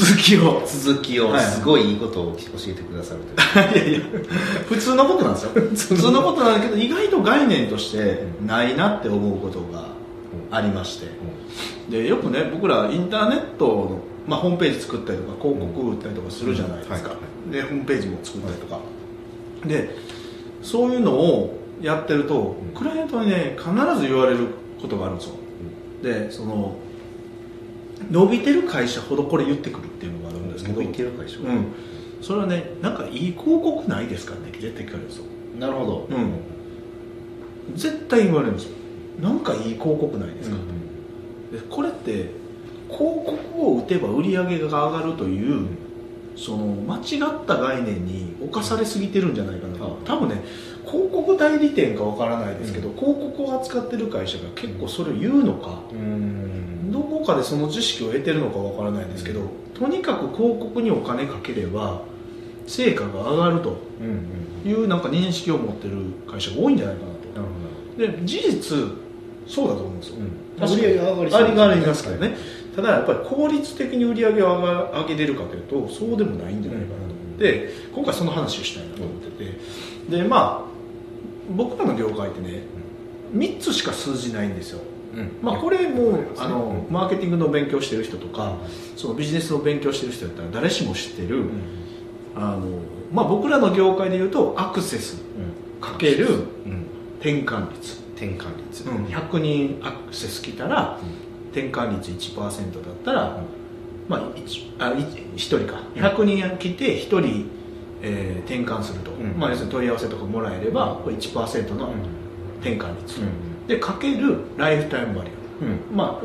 続きを。続きをはい。すごいいいことを教えてくださるという、いやいや。普通のことなんですよ。普通のこと。なんだけど意外と概念としてないなって思うことがありまして。でよくね僕らインターネットの、まあ、ホームページ作ったりとか広告売ったりとかするじゃないですか、うんはい。はでホームページも作ったりとか、でそういうのをやってると、クライアントにね必ず言われることがあるんですよ、でその伸びてる会社ほどこれ言ってくるっていうのがあるんですけど、伸びてる会社。うん、それはねなんかいい広告ないですかね絶対聞かれるんですよなるほど、うん。絶対言われるんですよ。なんかいい広告ないですか、でこれって広告を打てば売り上げが上がるというその間違った概念に侵されすぎてるんじゃないかな。と、多分ね広告代理店かわからないですけど、広告を扱ってる会社が結構それを言うのか、うんどこかでその知識を得てるのかわからないですけど、とにかく広告にお金かければ成果が上がるというなんか認識を持ってる会社が多いんじゃないかなと。で事実そうだと思うんですよ、売り上上がりそう。ありがありますからね、ただやっぱり効率的に売り上げを上げれるかというとそうでもないんじゃないかなと。思って、今回その話をしたいなと思ってて、でまあ僕らの業界ってね3つしか数字ないんですよ。うんまあ、これも、あうのん。マーケティングの勉強してる人とかそのビジネスの勉強してる人だったら誰しも知ってる、あのまあ、僕らの業界でいうとアクセスかけるうん。転換率、転換率、100人アクセス来たら転換率1%だったら、まあ、1, あ1人か。100人来て1人、えー転換すると、うん。まあ、要するに問い合わせとかもらえればこれ1%の転換率、でかけるライフタイムバリュー。うん。まあ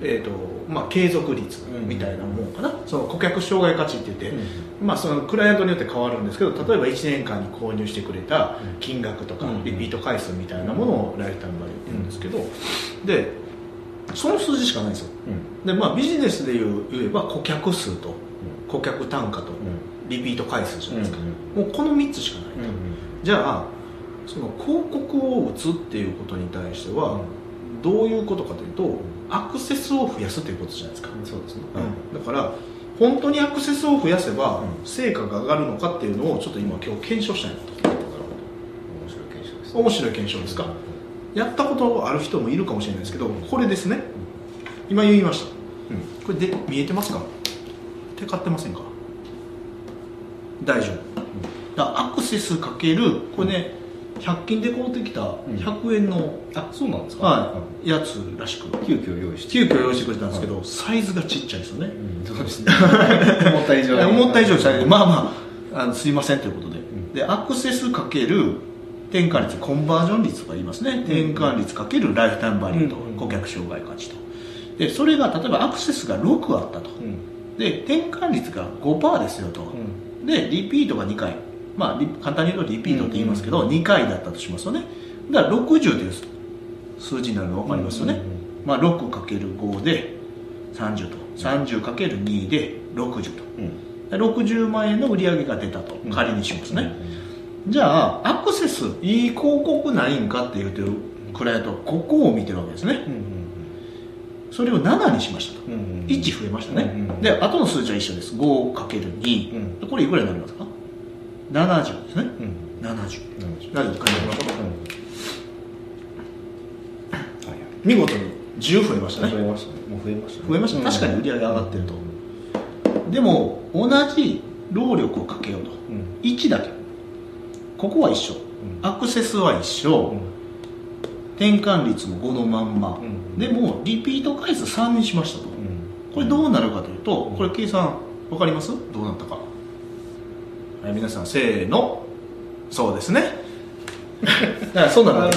えーとまあ、継続率みたいなもんかな、その顧客障害価値って言って、まあ、そのクライアントによって変わるんですけど例えば1年間に購入してくれた金額とか、うん。リピート回数みたいなものをライフタイムバリューって言うんですけど、でその数字しかないんですよ。で、まあ、ビジネスで言う言えば顧客数と顧客単価とリピート回数じゃないですか、もうこの3つしかないと、じゃあその広告を打つっていうことに対しては、どういうことかというとアクセスを増やすということじゃないですか、そうですね、だから本当にアクセスを増やせばうん。成果が上がるのかっていうのをちょっと今今日検証したいなと面白い検証です面白い検証です。かやったことある人もいるかもしれないですけどこれですね。今言いました。これで見えてますか？手買ってませんか？大丈夫。アクセスかけるこれね100均で買うてきた100円の、あそうなんですか？はい、やつらしく。い急遽用意して。急遽用意してくれたんですけど、サイズがちっちゃいですよね、そうですね。思った以上に。思った以上に。されてまあまああのすいませんということで、でアクセスかける転換率コンバージョン率とか言いますね、転換率かけるライフタイムバリューと、うん顧客障害価値と。でそれが例えばアクセスが6あったと、で転換率が5%ですよと、でリピートが2回まあリ簡単に言うとリピートって言いますけど、2回だったとしますよね。だから60という数字になるの分かりますよね、まあ、6×5 で30と。30×2 で60と。60万円の売り上げが出たと。仮にしますね、じゃあアクセスいい広告ないんかって言うてるクライアントはここを見てるわけですね。それを7にしましたと。1増えましたね、うんうんで後の数字は一緒です。5×2、うん。これいくらになりますか？70ですね70 70って書いてありますか見事に10増えましたね。増えましたね。もう増えましたね。増えました確かに売り上げ上がってると、でも同じ労力をかけようと1だけ。ここは一緒。アクセスは一緒、転換率も5のまんま、うん。でもリピート回数3にしましたと、これどうなるかというとこれ計算分かります？どうなったかはい皆さんせーの。そうですね。だからそうなのあの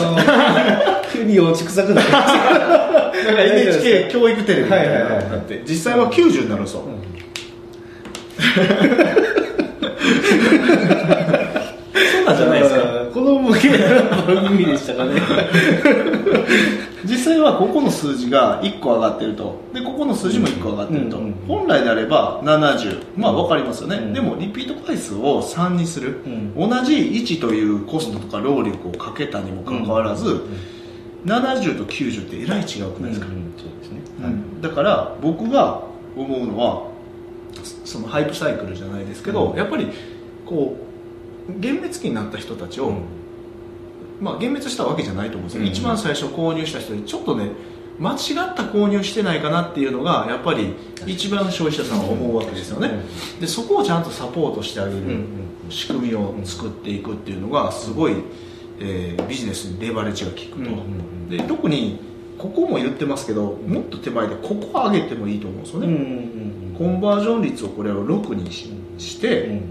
急に幼稚臭くなるだ から NHK 教育テレビみたいなって実際は90になるんですよ、そうなんじゃないですか子供向けの番組でしたかね。実際はここの数字が1個上がってると。でここの数字も1個上がってると、うんうん本来であれば70まあ分かりますよね、うん。でもリピート回数を3にする、うん。同じ1というコストとか労力をかけたにもかかわらず、70と90ってえらい違うくないですか、そうですね。うん。だから僕が思うのはそのハイプサイクルじゃないですけど、うん。やっぱりこう幻滅期になった人たちを、まあ、幻滅したわけじゃないと思うんですよ、うん一番最初購入した人にちょっとね間違った購入してないかなっていうのがやっぱり一番消費者さんは思うわけですよね、でそこをちゃんとサポートしてあげる仕組みを作っていくっていうのがすごい、えービジネスにレバレッジが効くと、で特にここも言ってますけどもっと手前でここ上げてもいいと思うんですよね、コンバージョン率をこれを6にしして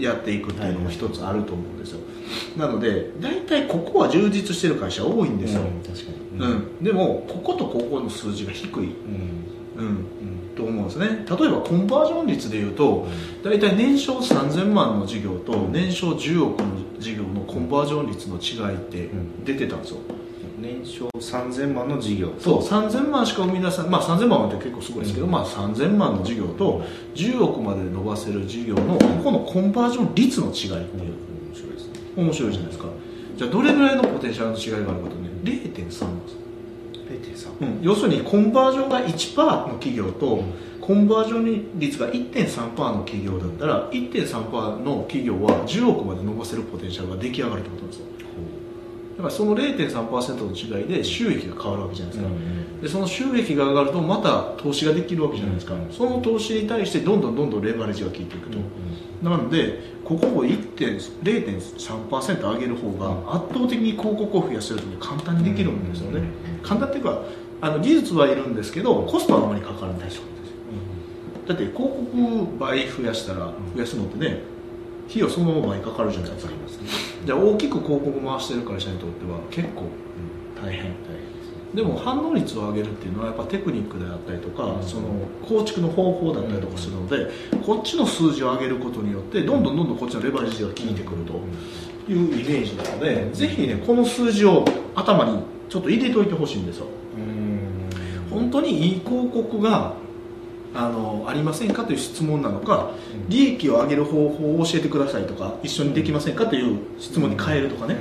やっていくっていうのも一つあると思うんですよ。なので大体ここは充実してる会社多いんですよ、確かに。うん。でもこことここの数字が低い、うん。うん、と思うんですね。例えばコンバージョン率でいうと大体年商3000万の事業と年商10億の事業のコンバージョン率の違いって出てたんですよ、年商3000万の事業。そう3000万しか生み出さない、まあ、3000万って結構すごいですけど、うん。まあ、3000万の事業と10億まで伸ばせる事業のここのコンバージョン率の違いっていう。面白いですね。面白いじゃないですか。じゃあどれぐらいのポテンシャルの違いがあるかとね0.3なんです。0.3うん、要するにコンバージョンが1%の企業と、コンバージョン率が1.3%の企業だったら1.3%の企業は10億まで伸ばせるポテンシャルが出来上がるってことなんですよだからその0.3%の違いで収益が変わるわけじゃないですか、でその収益が上がるとまた投資ができるわけじゃないですか、うんその投資に対してどんどんどんどんレバレッジが効いていくと、なのでここを1点0.3%上げる方が圧倒的に広告を増やせると簡単にできるんですよね、簡単っていうかあの技術はいるんですけどコストはあまりかからないですだって広告倍増やしたら増やすのってね費用そのまま倍かかるじゃないですか。じゃあ大きく広告回してる会社にとっては結構大変でも反応率を上げるっていうのはやっぱテクニックであったりとか、うん。その構築の方法だったりとかするので、こっちの数字を上げることによってどんどんどんどんこっちのレバレッジが効いてくるというイメージなので、ぜひねこの数字を頭にちょっと入れといてほしいんですよ。本当にいい広告があのありませんかという質問なのか、利益を上げる方法を教えてくださいとか一緒にできませんかという質問に変えるとかね、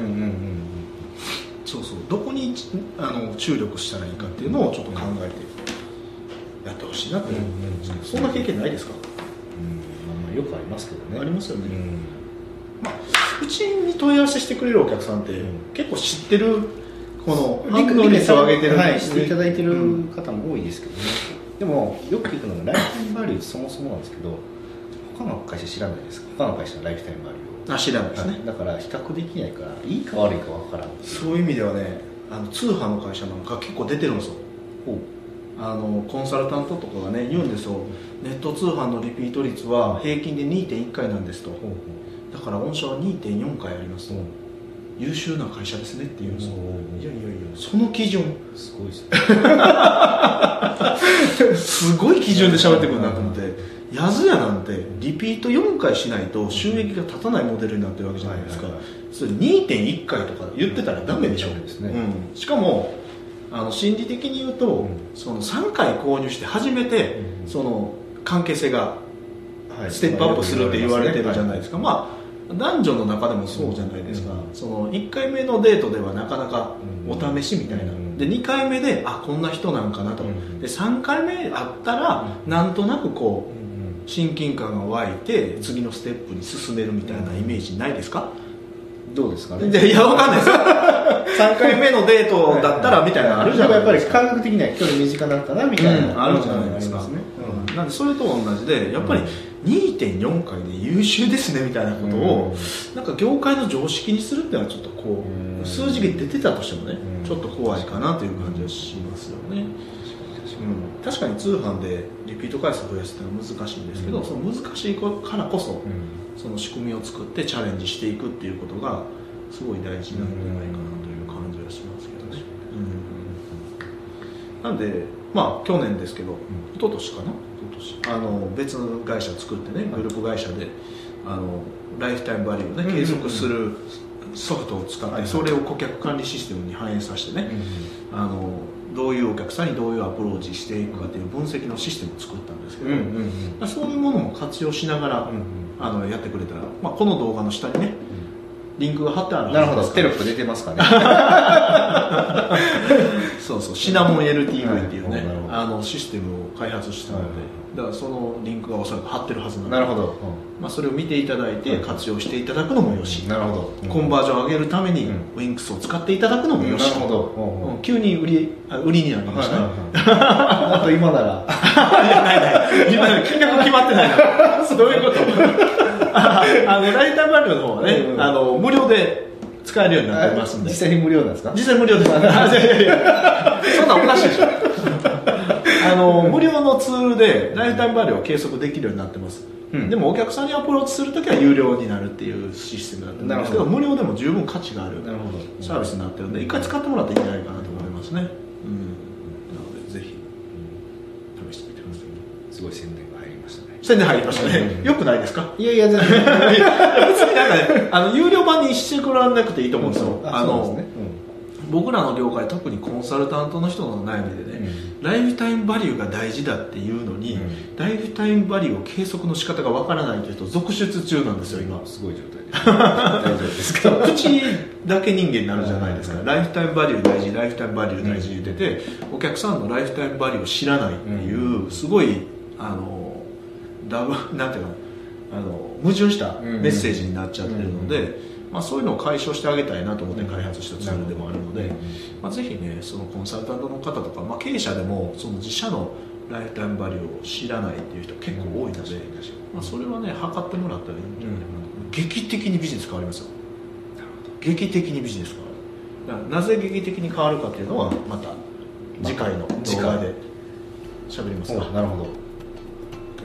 そうそう。どこにあの注力したらいいかっていうのをちょっと考えてやってほしいなと思うんですけど、そんな経験ないですか、よくありますけどね。ありますよね、まあ、うちに問い合わせしてくれるお客さんって、結構知ってるこの反応率を上げてる、はい、していただいてる方も多いですけどね、でもよく聞くのがライフタイムバリューそもそもなんですけど他の会社知らないです他の会社のライフタイムバリューを。あ知らないですね、はい。だから比較できないからいいか悪いか分からん。そういう意味ではねあの通販の会社なんか結構出てるんですよ。あのコンサルタントとかがね言うんですよ。ネット通販のリピート率は平均で2.1回なんですと。だから御社は2.4回ありますと、優秀な会社ですねって言う。んですよいやいやいや。その基準。すごいですね。すごい基準で喋ってくるなと思って。やずやなんてリピート4回しないと収益が立たないモデルになってるわけじゃないですか、それ2.1回とか言ってたらダメでしょ、ダメですね。うん、しかもあの心理的に言うと、うん。その3回購入して初めて、うん。その関係性がはい。ステップアップするって言われてるじゃないですか、まあ男女の中でもそうじゃないですか、うん。その1回目のデートではなかなかうん。お試しみたいな、うん。で2回目であこんな人なんかなと、うん。で3回目あったら、なんとなくこう親近感が湧いて次のステップに進めるみたいなイメージないですか、どうですか？ねでいやわかんないです。3回目のデートだったらみたいなのあるじゃないやっぱりですか感覚的には距離短くなったなみたいな、あるじゃないですか、ねうんなんでそれと同じでやっぱり2.4回で優秀ですねみたいなことを、なんか業界の常識にするっていうのはちょっとこう、うん。数字が出てたとしてもね、うん。ちょっと怖いかなという感じはしますよね、うん、確かに通販でリピート回数増やすっていうのは難しいんですけど、うん。その難しいからこそ、うん。その仕組みを作ってチャレンジしていくっていうことがすごい大事なんじゃないかなという感じはしますけどね、うんなんでまあ去年ですけど、一昨年かな？あの別の会社作ってねグループ会社であのライフタイムバリューをね計測するソフトを使ってそれを顧客管理システムに反映させてねあのどういうお客さんにどういうアプローチしていくかという分析のシステムを作ったんですけど、そういうものも活用しながら、あのやってくれたら、まあ、この動画の下にねリンクが貼ってあるなるほど。テロップ出てますかね。そうそう。シナモン LTV っていうね、あのシステムを開発したので、はい。だからそのリンクがおそらく貼ってるはずなので。なるほど、まあ、それを見ていただいて活用していただくのもよし、なるほど。コンバージョンを上げるためにうん。ウィンクスを使っていただくのもよし、なるほど、うん。急に売りあ売りになりました。ね、あと今なら。いやないない。今金額決まってないな。そういうことああのライターバリューの方はね、うんうん。あの無料で使えるようになってますんで。実際に無料なんですか？実際無料です。そんなんおかしいでしょ。あの無料のツールでライフタイムバリューを計測できるようになってます、うん。でもお客さんにアプローチするときは有料になるっていうシステムになってるんですけど無料でも十分価値があるサービスになってるんで一回使ってもらっていいんじゃないかなと思いますね、うん、なのでぜひ。試してみてください。すごい宣伝が宣伝入りましたね、うん。よくないですか？いやいや全然。別になんかねあの有料版にしてくらなくていいと思うんですよ、あの僕らの業界特にコンサルタントの人の悩みでね、ライフタイムバリューが大事だっていうのに、うん。ライフタイムバリューを計測の仕方がわからないという人続出中なんですよ今。すごい状態で。大丈夫ですか？口だけ人間になるじゃないですか、うん。ライフタイムバリュー大事ライフタイムバリュー大事言ってて、お客さんのライフタイムバリューを知らないっていう、すごいあのダブ なんていうの？あの矛盾したメッセージになっちゃってるので、まあ、そういうのを解消してあげたいなと思って開発したツールでもあるので、まあ、ぜひねそのコンサルタントの方とか、まあ、経営者でもその自社のライフタイムバリューを知らないっていう人結構多いので、まあ、それはね測ってもらったらいいんじゃないかな。と、劇的にビジネス変わりますよ。劇的にビジネス変わる。なぜ劇的に変わるかっていうのはまた次回の動画で喋りますか、なるほど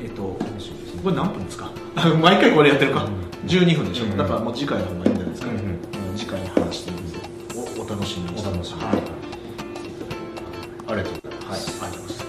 えっ、とこれ何分ですか？毎回これやってるか、うん。12分でしょ、うん。だからもう次回の方がいいんじゃないですか、うんうん。うん次回に話してみるおお楽しみにして。お楽しみに。はい、ありがとうございます。はい、ありがとうございます